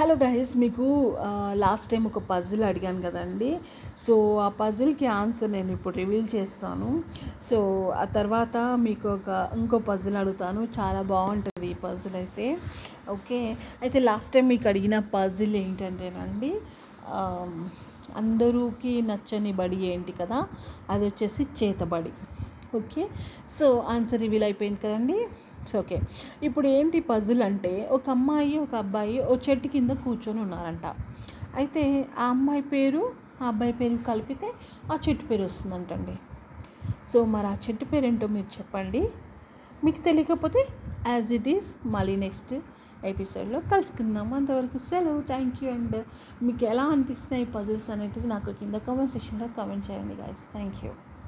Hello guys మీకు last time ఒక puzzle అడిగాను కదండి. సో ఆ పజిల్కి ఆన్సర్ నేను ఇప్పుడు రివీల్ చేస్తాను. సో ఆ తర్వాత మీకు ఒక ఇంకో పజిల్ అడుగుతాను. చాలా బాగుంటుంది ఈ పజిల్ అయితే. ఓకే? అయితే లాస్ట్ టైం మీకు అడిగిన పజిల్ ఏంటంటేనండి అందరికీ అందరూకి నచ్చని బడి ఏంటి కదా అది వచ్చేసి చేతబడి ఓకే? సో ఆన్సర్ రివీల్ అయిపోయింది కదండి. ఇట్స్ ఓకే ఇప్పుడు ఏంటి పజిల్ అంటే ఒక అమ్మాయి ఒక అబ్బాయి ఓ చెట్టు కింద కూర్చొని ఉన్నారంట. అయితే ఆ అమ్మాయి పేరు ఆ అబ్బాయి పేరు కలిపితే ఆ చెట్టు పేరు వస్తుందంటండి. సో మరి ఆ చెట్టు పేరు ఏంటో మీరు చెప్పండి. మీకు తెలియకపోతే యాజ్ ఇట్ ఈస్ మళ్ళీ నెక్స్ట్ ఎపిసోడ్లో కలుసుకుందాం. అంతవరకు సెలవు. థ్యాంక్ యూ అండ్ మీకు ఎలా అనిపిస్తున్నాయి పజిల్స్ అనేటివి నాకు కింద కామెంట్ సెక్షన్లో కామెంట్ చేయండి గాయస్ థ్యాంక్ యూ